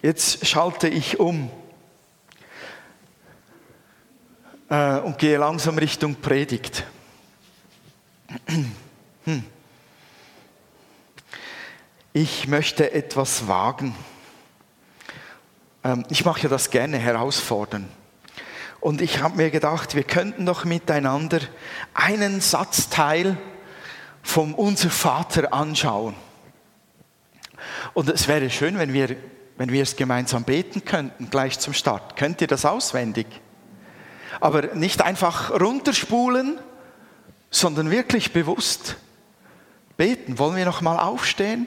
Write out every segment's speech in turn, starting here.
Jetzt schalte ich um äh, und gehe langsam Richtung Predigt. Hm. Ich möchte etwas wagen. Ähm, ich mache ja das gerne herausfordern. Und ich habe mir gedacht, wir könnten doch miteinander einen Satzteil vom Unser Vater anschauen. Und es wäre schön, wenn wir, wenn wir es gemeinsam beten könnten, gleich zum Start. Könnt ihr das auswendig? Aber nicht einfach runterspulen, sondern wirklich bewusst beten. Wollen wir noch mal aufstehen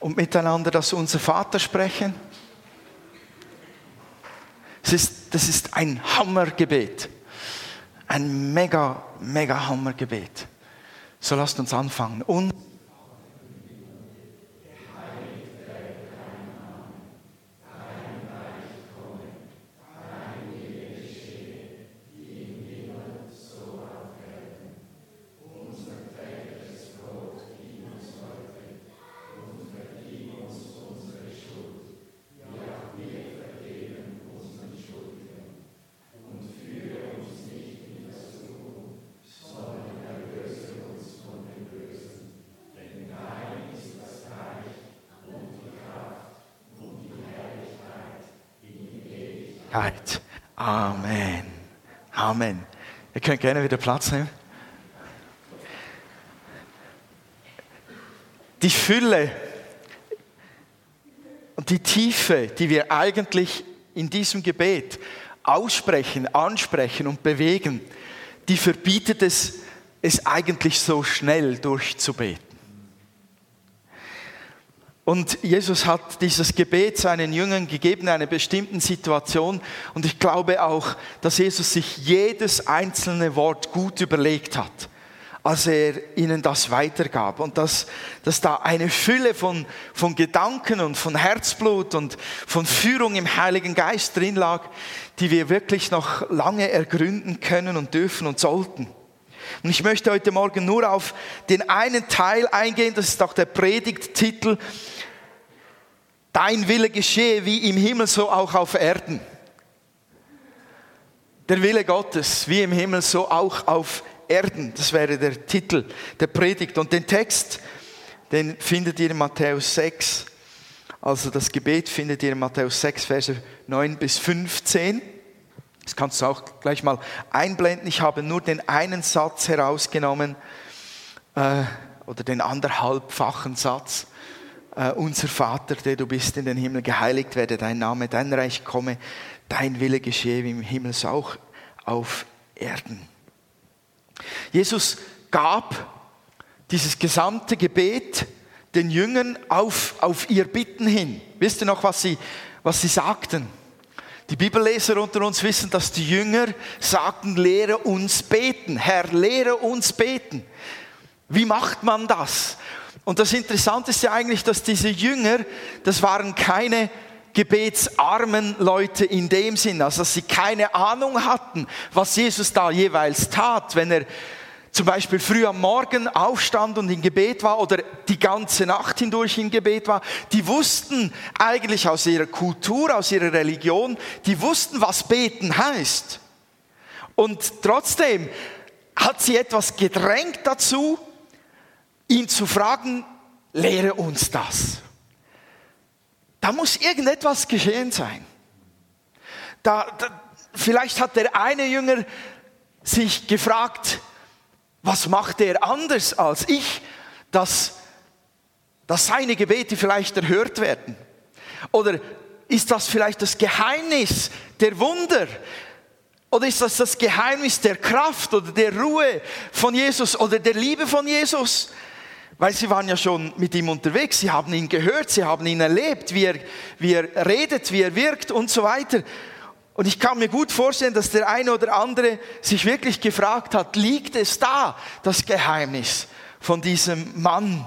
und miteinander das Unser Vater sprechen? Es ist, das ist ein Hammergebet. Ein mega, mega Hammergebet. So lasst uns anfangen. Und Herrlichkeit. Amen. Amen. Ihr könnt gerne wieder Platz nehmen. Die Fülle und die Tiefe, die wir eigentlich in diesem Gebet aussprechen, ansprechen und bewegen, die verbietet es, es eigentlich so schnell durchzubeten. Und Jesus hat dieses Gebet seinen Jüngern gegeben in einer bestimmten Situation. Und ich glaube auch, dass Jesus sich jedes einzelne Wort gut überlegt hat, als er ihnen das weitergab. Und dass, dass da eine Fülle von, von Gedanken und von Herzblut und von Führung im Heiligen Geist drin lag, die wir wirklich noch lange ergründen können und dürfen und sollten. Und ich möchte heute Morgen nur auf den einen Teil eingehen, das ist auch der Predigttitel, Dein Wille geschehe wie im Himmel, so auch auf Erden. Der Wille Gottes, wie im Himmel, so auch auf Erden. Das wäre der Titel der Predigt. Und den Text, den findet ihr in Matthäus 6. Also das Gebet findet ihr in Matthäus 6, Verse 9 bis 15. Das kannst du auch gleich mal einblenden. Ich habe nur den einen Satz herausgenommen äh, oder den anderthalbfachen Satz äh, unser Vater, der du bist in den Himmel, geheiligt werde dein Name, dein Reich komme, dein Wille geschehe wie im Himmel, so auch auf Erden. Jesus gab dieses gesamte Gebet den Jüngern auf, auf ihr Bitten hin. Wisst ihr noch, was sie, was sie sagten? Die Bibelleser unter uns wissen, dass die Jünger sagten, lehre uns beten. Herr, lehre uns beten. Wie macht man das? Und das Interessante ist ja eigentlich, dass diese Jünger, das waren keine gebetsarmen Leute in dem Sinn, also dass sie keine Ahnung hatten, was Jesus da jeweils tat, wenn er zum Beispiel früh am Morgen aufstand und in Gebet war oder die ganze Nacht hindurch in Gebet war, die wussten eigentlich aus ihrer Kultur, aus ihrer Religion, die wussten, was beten heißt. Und trotzdem hat sie etwas gedrängt dazu, ihn zu fragen, lehre uns das. Da muss irgendetwas geschehen sein. Da, da, vielleicht hat der eine Jünger sich gefragt, was macht er anders als ich, dass, dass seine Gebete vielleicht erhört werden? Oder ist das vielleicht das Geheimnis der Wunder? Oder ist das das Geheimnis der Kraft oder der Ruhe von Jesus oder der Liebe von Jesus? Weil sie waren ja schon mit ihm unterwegs, sie haben ihn gehört, sie haben ihn erlebt, wie er, wie er redet, wie er wirkt und so weiter. Und ich kann mir gut vorstellen, dass der eine oder andere sich wirklich gefragt hat, liegt es da, das Geheimnis von diesem Mann,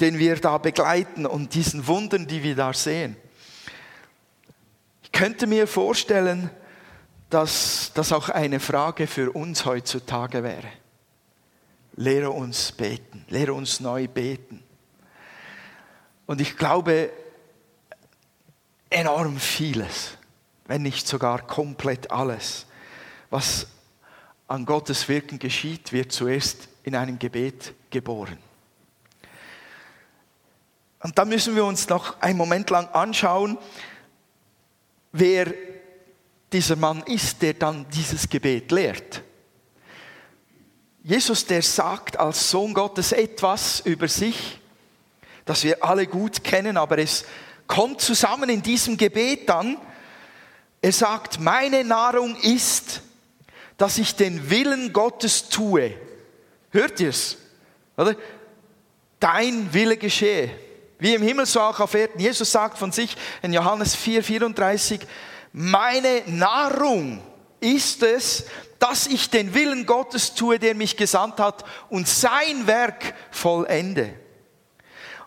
den wir da begleiten und diesen Wundern, die wir da sehen. Ich könnte mir vorstellen, dass das auch eine Frage für uns heutzutage wäre. Lehre uns beten, lehre uns neu beten. Und ich glaube, enorm vieles, wenn nicht sogar komplett alles, was an Gottes Wirken geschieht, wird zuerst in einem Gebet geboren. Und da müssen wir uns noch einen Moment lang anschauen, wer dieser Mann ist, der dann dieses Gebet lehrt. Jesus, der sagt als Sohn Gottes etwas über sich, das wir alle gut kennen, aber es kommt zusammen in diesem Gebet dann. Er sagt, meine Nahrung ist, dass ich den Willen Gottes tue. Hört ihr es? Oder? Dein Wille geschehe. Wie im Himmel, so auch auf Erden. Jesus sagt von sich in Johannes 4, 34, meine Nahrung ist es, dass ich den Willen Gottes tue, der mich gesandt hat und sein Werk vollende.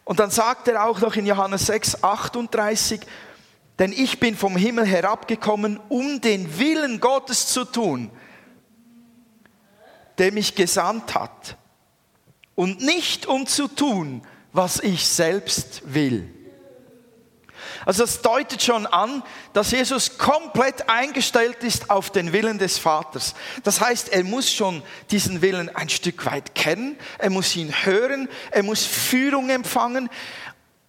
Und dann sagt er auch noch in Johannes 6, 38, denn ich bin vom Himmel herabgekommen, um den Willen Gottes zu tun, der mich gesandt hat. Und nicht um zu tun, was ich selbst will. Also das deutet schon an, dass Jesus komplett eingestellt ist auf den Willen des Vaters. Das heißt, er muss schon diesen Willen ein Stück weit kennen, er muss ihn hören, er muss Führung empfangen.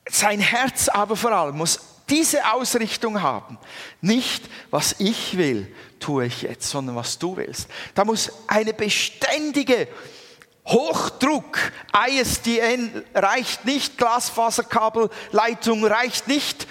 Sein Herz aber vor allem muss diese Ausrichtung haben. Nicht, was ich will, tue ich jetzt, sondern was du willst. Da muss eine beständige Hochdruck, ISDN reicht nicht, Glasfaserkabelleitung reicht nicht,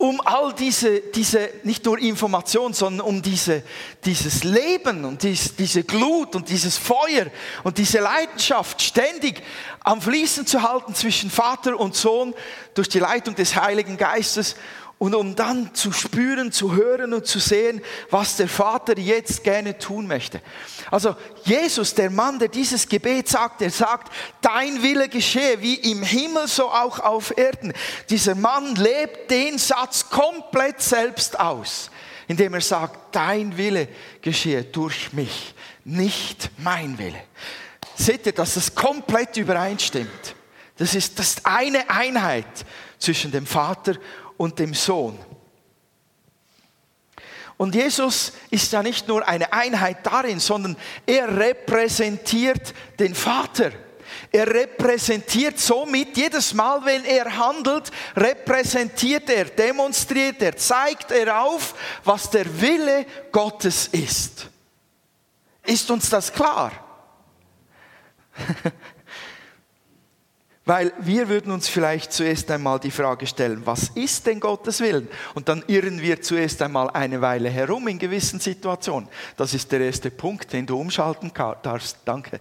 um all diese, diese nicht nur Information, sondern um diese, dieses Leben und dies, diese Glut und dieses Feuer und diese Leidenschaft ständig am Fließen zu halten zwischen Vater und Sohn durch die Leitung des Heiligen Geistes und um dann zu spüren, zu hören und zu sehen, was der Vater jetzt gerne tun möchte. Also Jesus, der Mann, der dieses Gebet sagt, der sagt, dein Wille geschehe wie im Himmel so auch auf Erden. Dieser Mann lebt den Satz komplett selbst aus, indem er sagt, dein Wille geschehe durch mich, nicht mein Wille. Seht ihr, dass das komplett übereinstimmt? Das ist, das ist eine Einheit zwischen dem Vater dem Sohn. Und Jesus ist ja nicht nur eine Einheit darin, sondern er repräsentiert den Vater. Er repräsentiert somit, jedes Mal, wenn er handelt, repräsentiert er, demonstriert er, zeigt er auf, was der Wille Gottes ist. Ist uns das klar? Weil wir würden uns vielleicht zuerst einmal die Frage stellen, was ist denn Gottes Willen? Und dann irren wir zuerst einmal eine Weile herum in gewissen Situationen. Das ist der erste Punkt, den du umschalten darfst. Danke.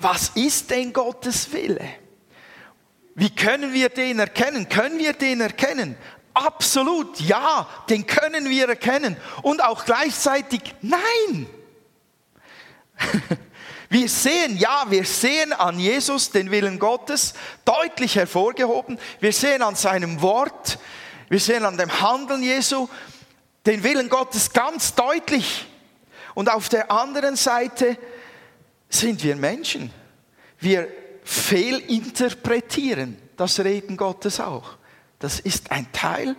Was ist denn Gottes Wille? Wie können wir den erkennen? Können wir den erkennen? Absolut, ja, den können wir erkennen. Und auch gleichzeitig, nein. Wir sehen, ja, wir sehen an Jesus den Willen Gottes deutlich hervorgehoben. Wir sehen an seinem Wort, wir sehen an dem Handeln Jesu den Willen Gottes ganz deutlich. Und auf der anderen Seite sind wir Menschen. Wir fehlinterpretieren das Reden Gottes auch. Das ist ein Teil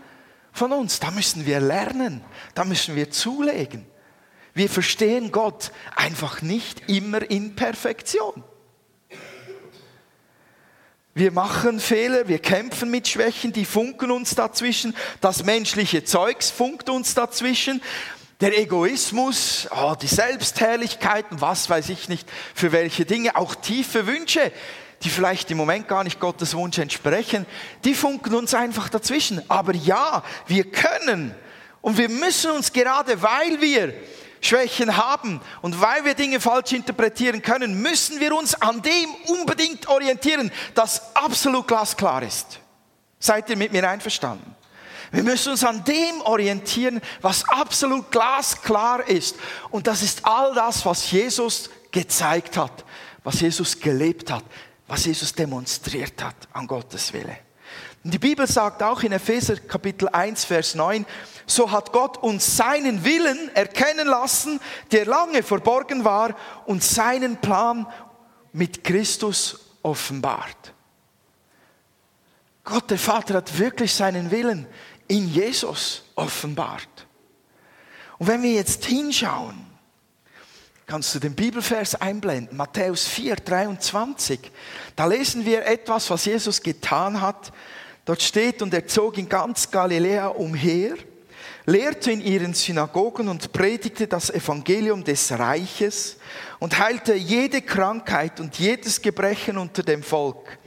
von uns. Da müssen wir lernen. Da müssen wir zulegen. Wir verstehen Gott einfach nicht immer in Perfektion. Wir machen Fehler, wir kämpfen mit Schwächen, die funken uns dazwischen. Das menschliche Zeugs funkt uns dazwischen. Der Egoismus, oh, die Selbstherrlichkeiten, was weiß ich nicht, für welche Dinge, auch tiefe Wünsche, die vielleicht im Moment gar nicht Gottes Wunsch entsprechen, die funken uns einfach dazwischen. Aber ja, wir können und wir müssen uns gerade, weil wir Schwächen haben und weil wir Dinge falsch interpretieren können, müssen wir uns an dem unbedingt orientieren, das absolut glasklar ist. Seid ihr mit mir einverstanden? Wir müssen uns an dem orientieren, was absolut glasklar ist. Und das ist all das, was Jesus gezeigt hat, was Jesus gelebt hat, was Jesus demonstriert hat an Gottes Wille. Die Bibel sagt auch in Epheser Kapitel 1, Vers 9, so hat Gott uns seinen Willen erkennen lassen, der lange verborgen war, und seinen Plan mit Christus offenbart. Gott der Vater hat wirklich seinen Willen in Jesus offenbart. Und wenn wir jetzt hinschauen, kannst du den Bibelvers einblenden, Matthäus 4, 23. Da lesen wir etwas, was Jesus getan hat. Dort steht, und er zog in ganz Galiläa umher, lehrte in ihren Synagogen und predigte das Evangelium des Reiches und heilte jede Krankheit und jedes Gebrechen unter dem Volk.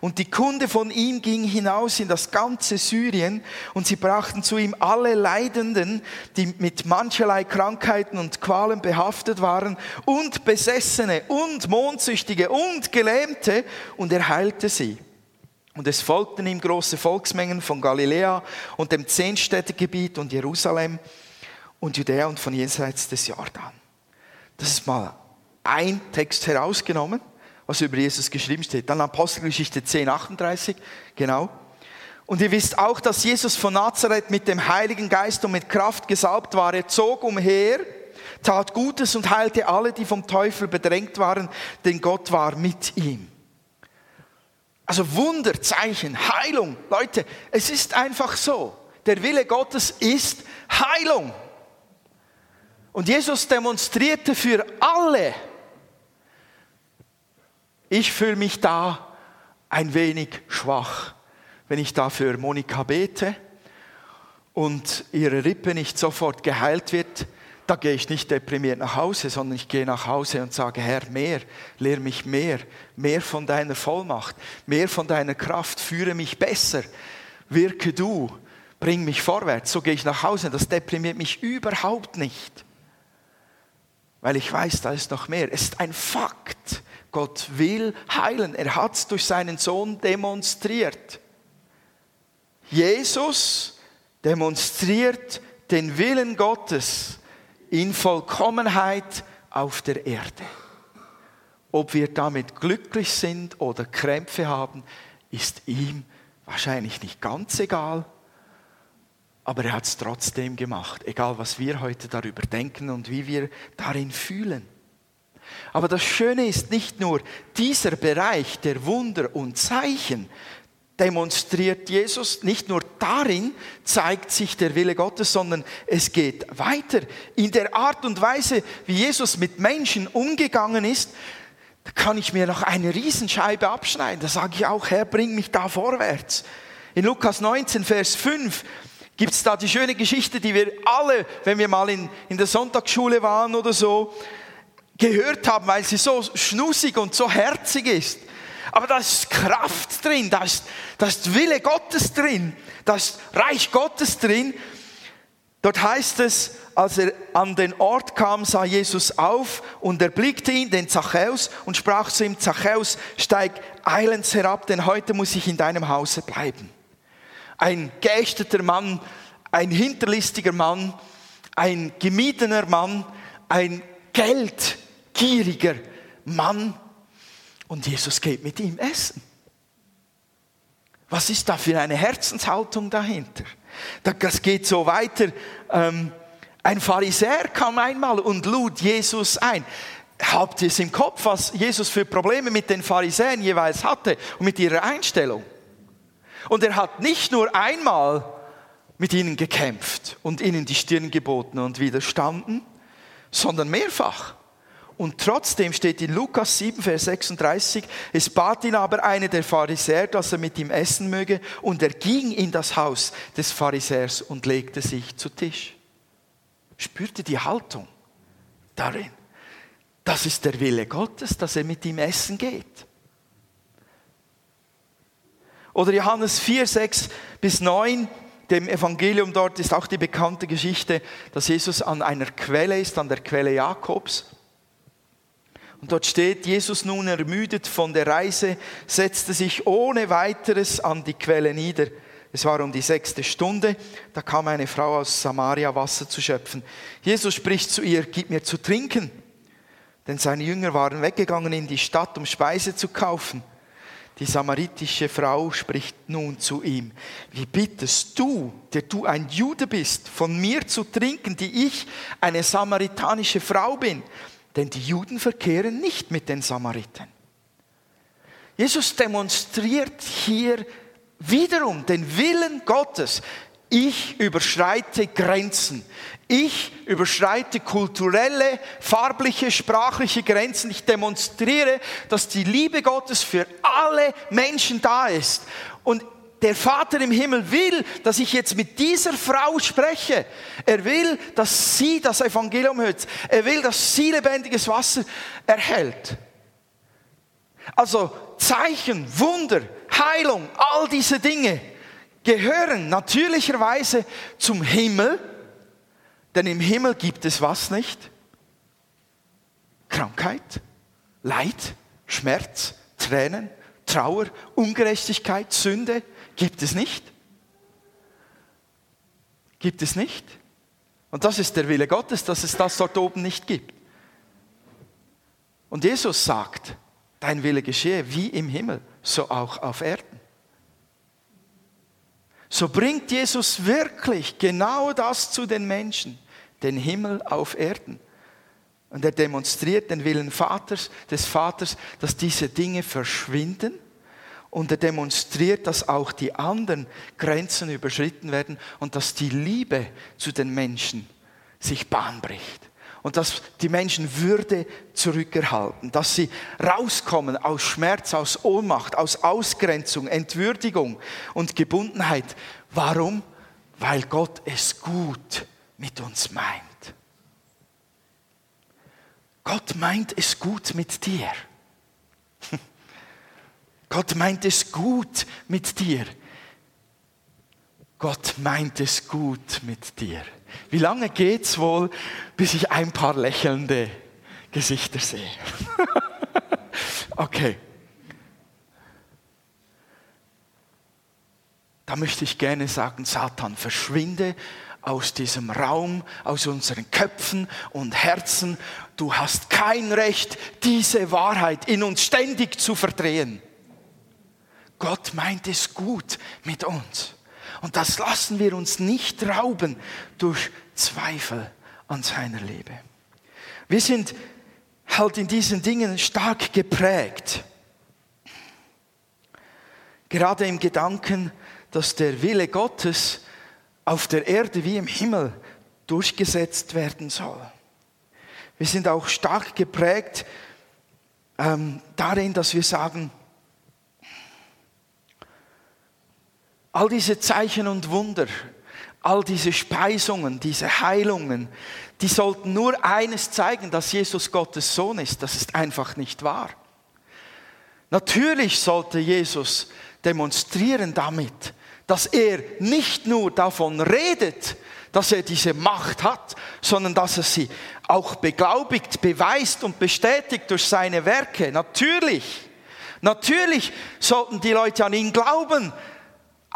Und die Kunde von ihm ging hinaus in das ganze Syrien und sie brachten zu ihm alle Leidenden, die mit mancherlei Krankheiten und Qualen behaftet waren und Besessene und Mondsüchtige und Gelähmte und er heilte sie. Und es folgten ihm große Volksmengen von Galiläa und dem Zehnstädtegebiet und Jerusalem und Judäa und von jenseits des Jordan. Das ist mal ein Text herausgenommen was über Jesus geschrieben steht. Dann Apostelgeschichte 10, 38, genau. Und ihr wisst auch, dass Jesus von Nazareth mit dem Heiligen Geist und mit Kraft gesalbt war. Er zog umher, tat Gutes und heilte alle, die vom Teufel bedrängt waren, denn Gott war mit ihm. Also Wunder, Zeichen, Heilung. Leute, es ist einfach so. Der Wille Gottes ist Heilung. Und Jesus demonstrierte für alle ich fühle mich da ein wenig schwach, wenn ich da für Monika bete und ihre Rippe nicht sofort geheilt wird. Da gehe ich nicht deprimiert nach Hause, sondern ich gehe nach Hause und sage, Herr, mehr, lehr mich mehr, mehr von deiner Vollmacht, mehr von deiner Kraft, führe mich besser, wirke du, bring mich vorwärts. So gehe ich nach Hause. Das deprimiert mich überhaupt nicht, weil ich weiß, da ist noch mehr. Es ist ein Fakt. Gott will heilen. Er hat es durch seinen Sohn demonstriert. Jesus demonstriert den Willen Gottes in Vollkommenheit auf der Erde. Ob wir damit glücklich sind oder Krämpfe haben, ist ihm wahrscheinlich nicht ganz egal, aber er hat es trotzdem gemacht, egal was wir heute darüber denken und wie wir darin fühlen. Aber das Schöne ist nicht nur dieser Bereich der Wunder und Zeichen, demonstriert Jesus, nicht nur darin zeigt sich der Wille Gottes, sondern es geht weiter. In der Art und Weise, wie Jesus mit Menschen umgegangen ist, da kann ich mir noch eine Riesenscheibe abschneiden. Da sage ich auch, Herr, bring mich da vorwärts. In Lukas 19, Vers 5 gibt es da die schöne Geschichte, die wir alle, wenn wir mal in, in der Sonntagsschule waren oder so, gehört haben, weil sie so schnussig und so herzig ist. Aber da ist Kraft drin, da ist, da ist Wille Gottes drin, da ist Reich Gottes drin. Dort heißt es, als er an den Ort kam, sah Jesus auf und erblickte ihn, den Zachäus, und sprach zu ihm, Zachäus, steig eilends herab, denn heute muss ich in deinem Hause bleiben. Ein geächteter Mann, ein hinterlistiger Mann, ein gemietener Mann, ein Geld gieriger Mann und Jesus geht mit ihm essen. Was ist da für eine Herzenshaltung dahinter? Das geht so weiter. Ähm, ein Pharisäer kam einmal und lud Jesus ein. Habt ihr es im Kopf, was Jesus für Probleme mit den Pharisäern jeweils hatte und mit ihrer Einstellung? Und er hat nicht nur einmal mit ihnen gekämpft und ihnen die Stirn geboten und widerstanden, sondern mehrfach. Und trotzdem steht in Lukas 7, Vers 36, es bat ihn aber einer der Pharisäer, dass er mit ihm essen möge, und er ging in das Haus des Pharisäers und legte sich zu Tisch. Spürte die Haltung darin. Das ist der Wille Gottes, dass er mit ihm essen geht. Oder Johannes 4, 6 bis 9, dem Evangelium dort ist auch die bekannte Geschichte, dass Jesus an einer Quelle ist, an der Quelle Jakobs. Und dort steht, Jesus nun ermüdet von der Reise, setzte sich ohne weiteres an die Quelle nieder. Es war um die sechste Stunde, da kam eine Frau aus Samaria Wasser zu schöpfen. Jesus spricht zu ihr, gib mir zu trinken. Denn seine Jünger waren weggegangen in die Stadt, um Speise zu kaufen. Die samaritische Frau spricht nun zu ihm, wie bittest du, der du ein Jude bist, von mir zu trinken, die ich eine samaritanische Frau bin? Denn die Juden verkehren nicht mit den Samariten. Jesus demonstriert hier wiederum den Willen Gottes. Ich überschreite Grenzen. Ich überschreite kulturelle, farbliche, sprachliche Grenzen. Ich demonstriere, dass die Liebe Gottes für alle Menschen da ist. Und der Vater im Himmel will, dass ich jetzt mit dieser Frau spreche. Er will, dass sie das Evangelium hört. Er will, dass sie lebendiges Wasser erhält. Also Zeichen, Wunder, Heilung, all diese Dinge gehören natürlicherweise zum Himmel, denn im Himmel gibt es was nicht? Krankheit, Leid, Schmerz, Tränen, Trauer, Ungerechtigkeit, Sünde gibt es nicht. Gibt es nicht. Und das ist der Wille Gottes, dass es das dort oben nicht gibt. Und Jesus sagt, dein Wille geschehe wie im Himmel, so auch auf Erden. So bringt Jesus wirklich genau das zu den Menschen, den Himmel auf Erden. Und er demonstriert den Willen Vaters, des Vaters, dass diese Dinge verschwinden. Und er demonstriert, dass auch die anderen Grenzen überschritten werden und dass die Liebe zu den Menschen sich Bahn bricht und dass die Menschen Würde zurückerhalten, dass sie rauskommen aus Schmerz, aus Ohnmacht, aus Ausgrenzung, Entwürdigung und Gebundenheit. Warum? Weil Gott es gut mit uns meint. Gott meint es gut mit dir. Gott meint es gut mit dir. Gott meint es gut mit dir. Wie lange geht's wohl, bis ich ein paar lächelnde Gesichter sehe? okay. Da möchte ich gerne sagen, Satan, verschwinde aus diesem Raum, aus unseren Köpfen und Herzen. Du hast kein Recht, diese Wahrheit in uns ständig zu verdrehen. Gott meint es gut mit uns. Und das lassen wir uns nicht rauben durch Zweifel an seiner Liebe. Wir sind halt in diesen Dingen stark geprägt. Gerade im Gedanken, dass der Wille Gottes auf der Erde wie im Himmel durchgesetzt werden soll. Wir sind auch stark geprägt ähm, darin, dass wir sagen, All diese Zeichen und Wunder, all diese Speisungen, diese Heilungen, die sollten nur eines zeigen, dass Jesus Gottes Sohn ist. Das ist einfach nicht wahr. Natürlich sollte Jesus demonstrieren damit, dass er nicht nur davon redet, dass er diese Macht hat, sondern dass er sie auch beglaubigt, beweist und bestätigt durch seine Werke. Natürlich, natürlich sollten die Leute an ihn glauben,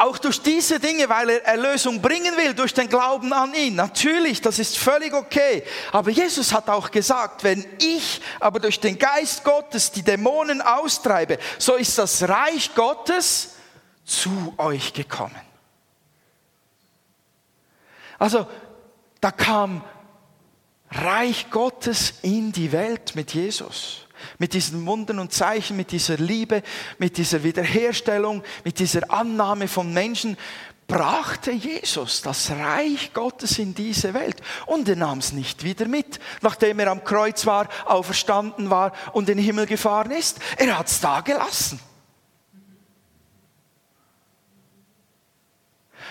auch durch diese Dinge, weil er Erlösung bringen will, durch den Glauben an ihn. Natürlich, das ist völlig okay. Aber Jesus hat auch gesagt, wenn ich aber durch den Geist Gottes die Dämonen austreibe, so ist das Reich Gottes zu euch gekommen. Also, da kam Reich Gottes in die Welt mit Jesus mit diesen Wundern und Zeichen, mit dieser Liebe, mit dieser Wiederherstellung, mit dieser Annahme von Menschen, brachte Jesus das Reich Gottes in diese Welt und er nahm es nicht wieder mit, nachdem er am Kreuz war, auferstanden war und in den Himmel gefahren ist. Er hat es da gelassen.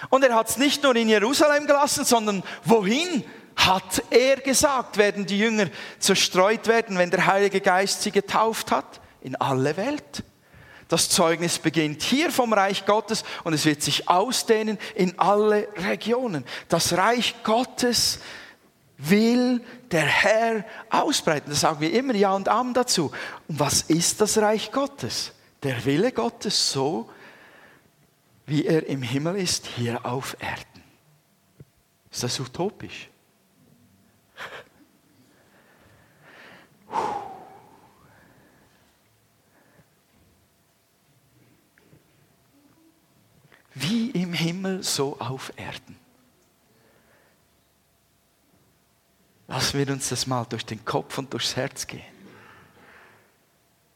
Und er hat es nicht nur in Jerusalem gelassen, sondern wohin? Hat er gesagt, werden die Jünger zerstreut werden, wenn der Heilige Geist sie getauft hat? In alle Welt. Das Zeugnis beginnt hier vom Reich Gottes und es wird sich ausdehnen in alle Regionen. Das Reich Gottes will der Herr ausbreiten. Das sagen wir immer Ja und Amen dazu. Und was ist das Reich Gottes? Der Wille Gottes so, wie er im Himmel ist, hier auf Erden. Ist das utopisch? Wie im Himmel, so auf Erden. Lassen wir uns das mal durch den Kopf und durchs Herz gehen.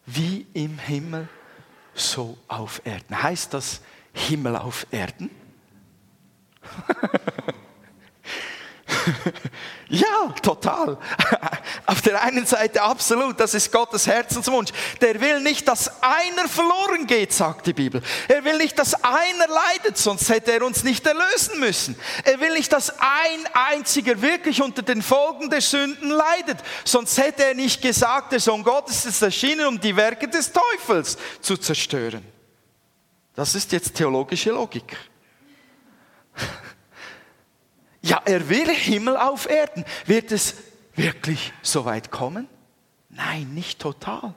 Wie im Himmel, so auf Erden. Heißt das Himmel auf Erden? ja, total. Auf der einen Seite absolut, das ist Gottes Herzenswunsch. Der will nicht, dass einer verloren geht, sagt die Bibel. Er will nicht, dass einer leidet, sonst hätte er uns nicht erlösen müssen. Er will nicht, dass ein einziger wirklich unter den Folgen der Sünden leidet, sonst hätte er nicht gesagt, der Sohn Gottes ist erschienen, um die Werke des Teufels zu zerstören. Das ist jetzt theologische Logik. Ja, er will Himmel auf Erden. Wird es wirklich so weit kommen? Nein, nicht total.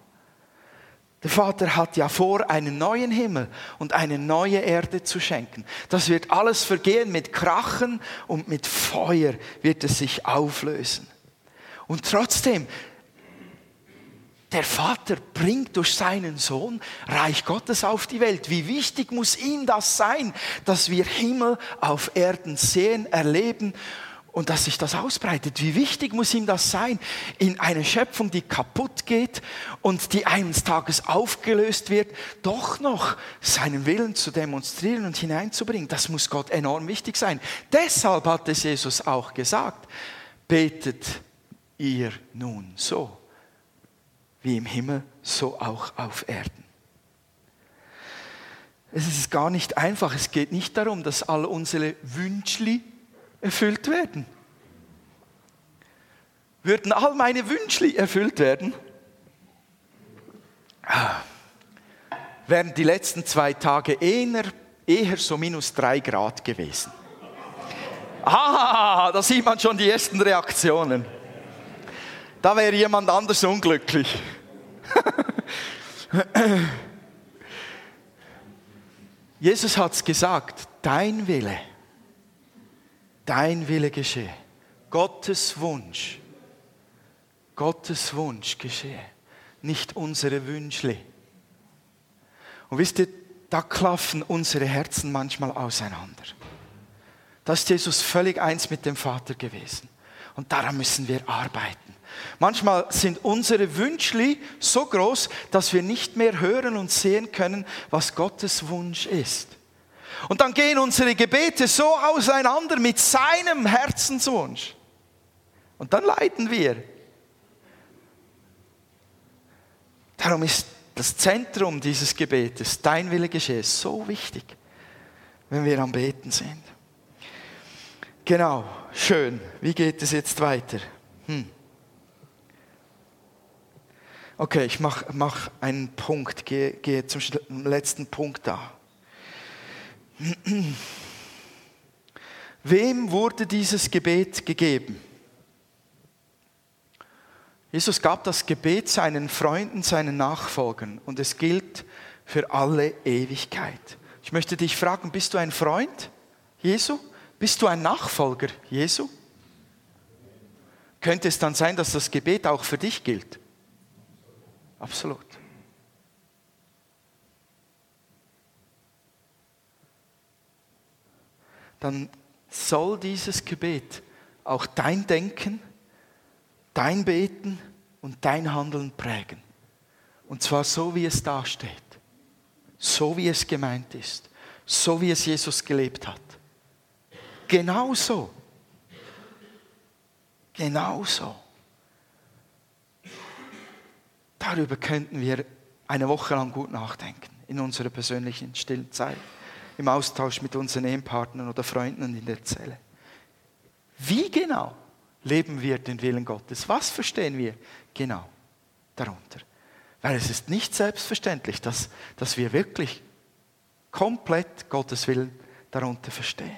Der Vater hat ja vor, einen neuen Himmel und eine neue Erde zu schenken. Das wird alles vergehen mit Krachen und mit Feuer wird es sich auflösen. Und trotzdem, der Vater bringt durch seinen Sohn Reich Gottes auf die Welt. Wie wichtig muss ihm das sein, dass wir Himmel auf Erden sehen, erleben und dass sich das ausbreitet. Wie wichtig muss ihm das sein in einer Schöpfung, die kaputt geht und die eines Tages aufgelöst wird, doch noch seinen Willen zu demonstrieren und hineinzubringen. Das muss Gott enorm wichtig sein. Deshalb hat es Jesus auch gesagt, betet ihr nun so wie im Himmel, so auch auf Erden. Es ist gar nicht einfach. Es geht nicht darum, dass all unsere Wünschli erfüllt werden. Würden all meine Wünschli erfüllt werden, wären die letzten zwei Tage eher, eher so minus drei Grad gewesen. Ah, da sieht man schon die ersten Reaktionen. Da wäre jemand anders unglücklich. Jesus hat es gesagt, dein Wille, dein Wille geschehe. Gottes Wunsch, Gottes Wunsch geschehe, nicht unsere Wünsche. Und wisst ihr, da klaffen unsere Herzen manchmal auseinander. Da ist Jesus völlig eins mit dem Vater gewesen. Und daran müssen wir arbeiten. Manchmal sind unsere Wünsche so groß, dass wir nicht mehr hören und sehen können, was Gottes Wunsch ist. Und dann gehen unsere Gebete so auseinander mit seinem Herzenswunsch. Und dann leiden wir. Darum ist das Zentrum dieses Gebetes, dein Wille geschehe, so wichtig, wenn wir am Beten sind. Genau, schön. Wie geht es jetzt weiter? Hm. Okay, ich mache mach einen Punkt, gehe, gehe zum letzten Punkt da. Wem wurde dieses Gebet gegeben? Jesus gab das Gebet seinen Freunden, seinen Nachfolgern und es gilt für alle Ewigkeit. Ich möchte dich fragen, bist du ein Freund Jesu? Bist du ein Nachfolger Jesu? Könnte es dann sein, dass das Gebet auch für dich gilt? Absolut. Dann soll dieses Gebet auch dein Denken, dein Beten und dein Handeln prägen. Und zwar so, wie es da steht. So, wie es gemeint ist. So, wie es Jesus gelebt hat. Genau so. Darüber könnten wir eine Woche lang gut nachdenken, in unserer persönlichen stillen Zeit, im Austausch mit unseren Ehepartnern oder Freunden in der Zelle. Wie genau leben wir den Willen Gottes? Was verstehen wir genau darunter? Weil es ist nicht selbstverständlich, dass, dass wir wirklich komplett Gottes Willen darunter verstehen.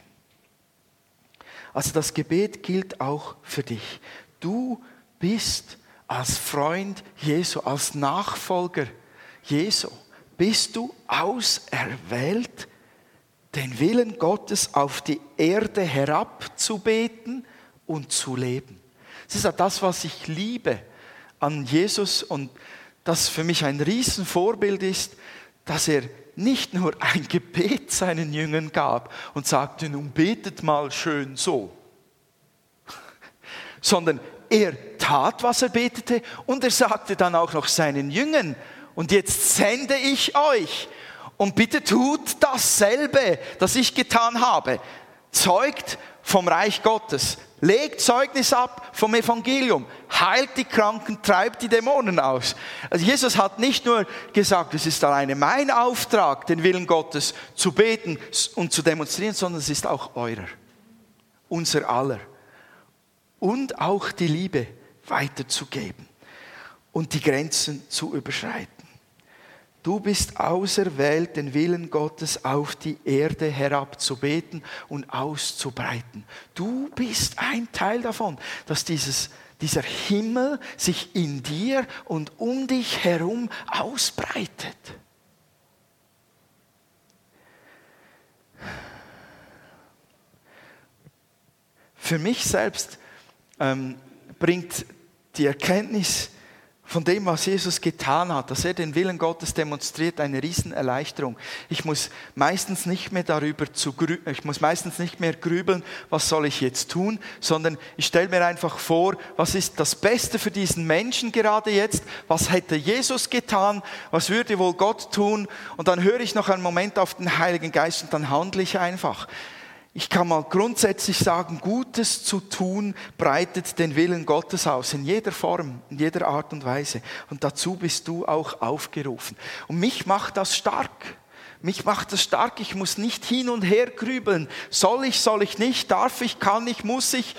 Also das Gebet gilt auch für dich. Du bist als Freund Jesu, als Nachfolger Jesu, bist du auserwählt, den Willen Gottes auf die Erde herabzubeten und zu leben. Das ist ja das, was ich liebe an Jesus und das für mich ein Riesenvorbild ist, dass er nicht nur ein Gebet seinen Jüngern gab und sagte, nun betet mal schön so, sondern er tat, was er betete und er sagte dann auch noch seinen Jüngern, und jetzt sende ich euch. Und bitte tut dasselbe, das ich getan habe. Zeugt vom Reich Gottes. Legt Zeugnis ab vom Evangelium. Heilt die Kranken, treibt die Dämonen aus. Also Jesus hat nicht nur gesagt, es ist alleine mein Auftrag, den Willen Gottes zu beten und zu demonstrieren, sondern es ist auch eurer. Unser aller. Und auch die Liebe weiterzugeben und die Grenzen zu überschreiten. Du bist auserwählt, den Willen Gottes auf die Erde herabzubeten und auszubreiten. Du bist ein Teil davon, dass dieses, dieser Himmel sich in dir und um dich herum ausbreitet. Für mich selbst ähm, bringt die Erkenntnis, von dem, was Jesus getan hat, dass er den Willen Gottes demonstriert, eine Riesenerleichterung. Ich muss meistens nicht mehr darüber zu ich muss meistens nicht mehr grübeln, was soll ich jetzt tun, sondern ich stelle mir einfach vor, was ist das Beste für diesen Menschen gerade jetzt, was hätte Jesus getan, was würde wohl Gott tun und dann höre ich noch einen Moment auf den Heiligen Geist und dann handle ich einfach. Ich kann mal grundsätzlich sagen, Gutes zu tun breitet den Willen Gottes aus, in jeder Form, in jeder Art und Weise. Und dazu bist du auch aufgerufen. Und mich macht das stark. Mich macht das stark. Ich muss nicht hin und her grübeln. Soll ich, soll ich nicht, darf ich, kann ich, muss ich.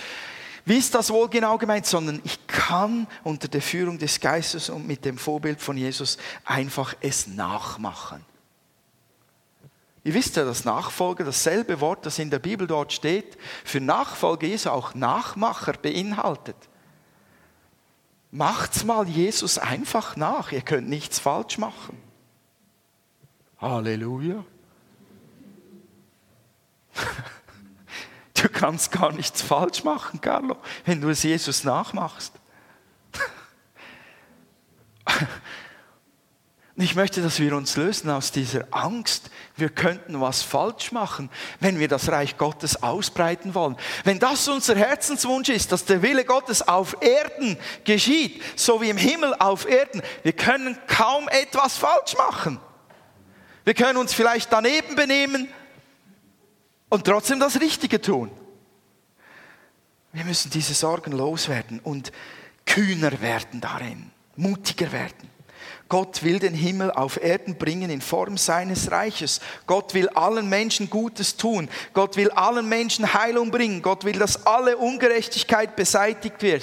Wie ist das wohl genau gemeint? Sondern ich kann unter der Führung des Geistes und mit dem Vorbild von Jesus einfach es nachmachen. Ihr wisst ja, dass Nachfolge, dasselbe Wort, das in der Bibel dort steht, für Nachfolge Jesu auch Nachmacher beinhaltet. Macht's mal Jesus einfach nach, ihr könnt nichts falsch machen. Halleluja. Du kannst gar nichts falsch machen, Carlo, wenn du es Jesus nachmachst. Ich möchte, dass wir uns lösen aus dieser Angst, wir könnten was falsch machen, wenn wir das Reich Gottes ausbreiten wollen. Wenn das unser Herzenswunsch ist, dass der Wille Gottes auf Erden geschieht, so wie im Himmel auf Erden, wir können kaum etwas falsch machen. Wir können uns vielleicht daneben benehmen und trotzdem das Richtige tun. Wir müssen diese Sorgen loswerden und kühner werden darin, mutiger werden. Gott will den Himmel auf Erden bringen in Form seines Reiches. Gott will allen Menschen Gutes tun. Gott will allen Menschen Heilung bringen. Gott will, dass alle Ungerechtigkeit beseitigt wird.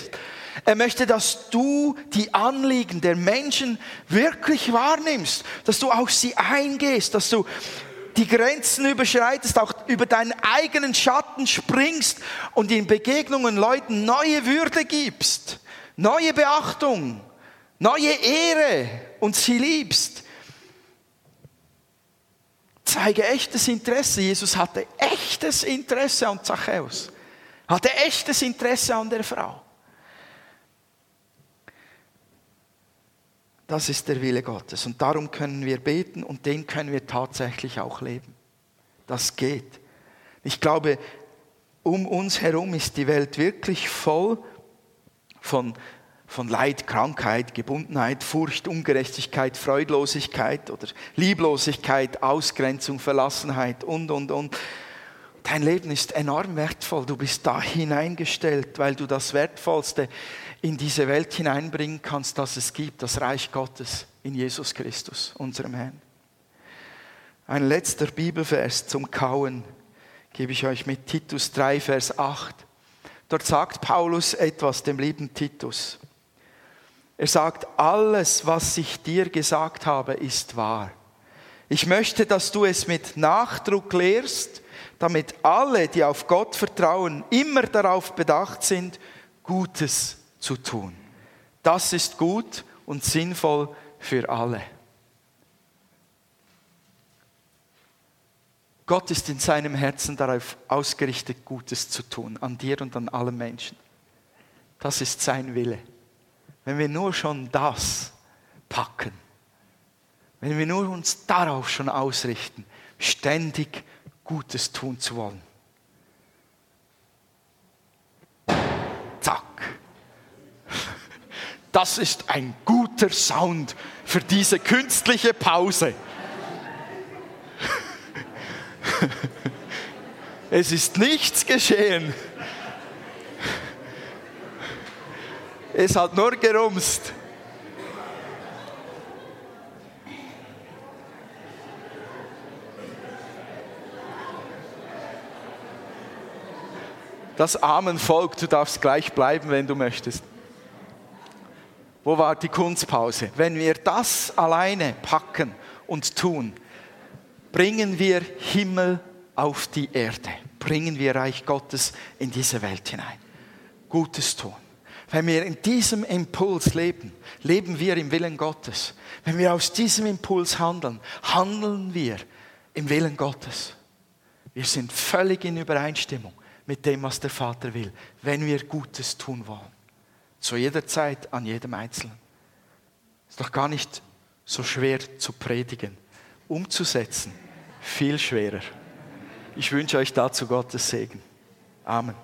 Er möchte, dass du die Anliegen der Menschen wirklich wahrnimmst, dass du auf sie eingehst, dass du die Grenzen überschreitest, auch über deinen eigenen Schatten springst und in Begegnungen Leuten neue Würde gibst, neue Beachtung neue Ehre und sie liebst. Zeige echtes Interesse. Jesus hatte echtes Interesse an Zachäus. Hatte echtes Interesse an der Frau. Das ist der Wille Gottes. Und darum können wir beten und den können wir tatsächlich auch leben. Das geht. Ich glaube, um uns herum ist die Welt wirklich voll von von Leid, Krankheit, Gebundenheit, Furcht, Ungerechtigkeit, Freudlosigkeit oder Lieblosigkeit, Ausgrenzung, Verlassenheit und, und, und. Dein Leben ist enorm wertvoll. Du bist da hineingestellt, weil du das Wertvollste in diese Welt hineinbringen kannst, das es gibt, das Reich Gottes in Jesus Christus, unserem Herrn. Ein letzter Bibelvers zum Kauen gebe ich euch mit Titus 3, Vers 8. Dort sagt Paulus etwas dem lieben Titus. Er sagt, alles, was ich dir gesagt habe, ist wahr. Ich möchte, dass du es mit Nachdruck lehrst, damit alle, die auf Gott vertrauen, immer darauf bedacht sind, Gutes zu tun. Das ist gut und sinnvoll für alle. Gott ist in seinem Herzen darauf ausgerichtet, Gutes zu tun, an dir und an allen Menschen. Das ist sein Wille wenn wir nur schon das packen, wenn wir nur uns darauf schon ausrichten, ständig Gutes tun zu wollen. Zack. Das ist ein guter Sound für diese künstliche Pause. Es ist nichts geschehen. Es hat nur gerumst. Das Amen folgt, du darfst gleich bleiben, wenn du möchtest. Wo war die Kunstpause? Wenn wir das alleine packen und tun, bringen wir Himmel auf die Erde, bringen wir Reich Gottes in diese Welt hinein. Gutes tun. Wenn wir in diesem Impuls leben, leben wir im Willen Gottes. Wenn wir aus diesem Impuls handeln, handeln wir im Willen Gottes. Wir sind völlig in Übereinstimmung mit dem, was der Vater will, wenn wir Gutes tun wollen. Zu jeder Zeit, an jedem Einzelnen. Ist doch gar nicht so schwer zu predigen. Umzusetzen, viel schwerer. Ich wünsche euch dazu Gottes Segen. Amen.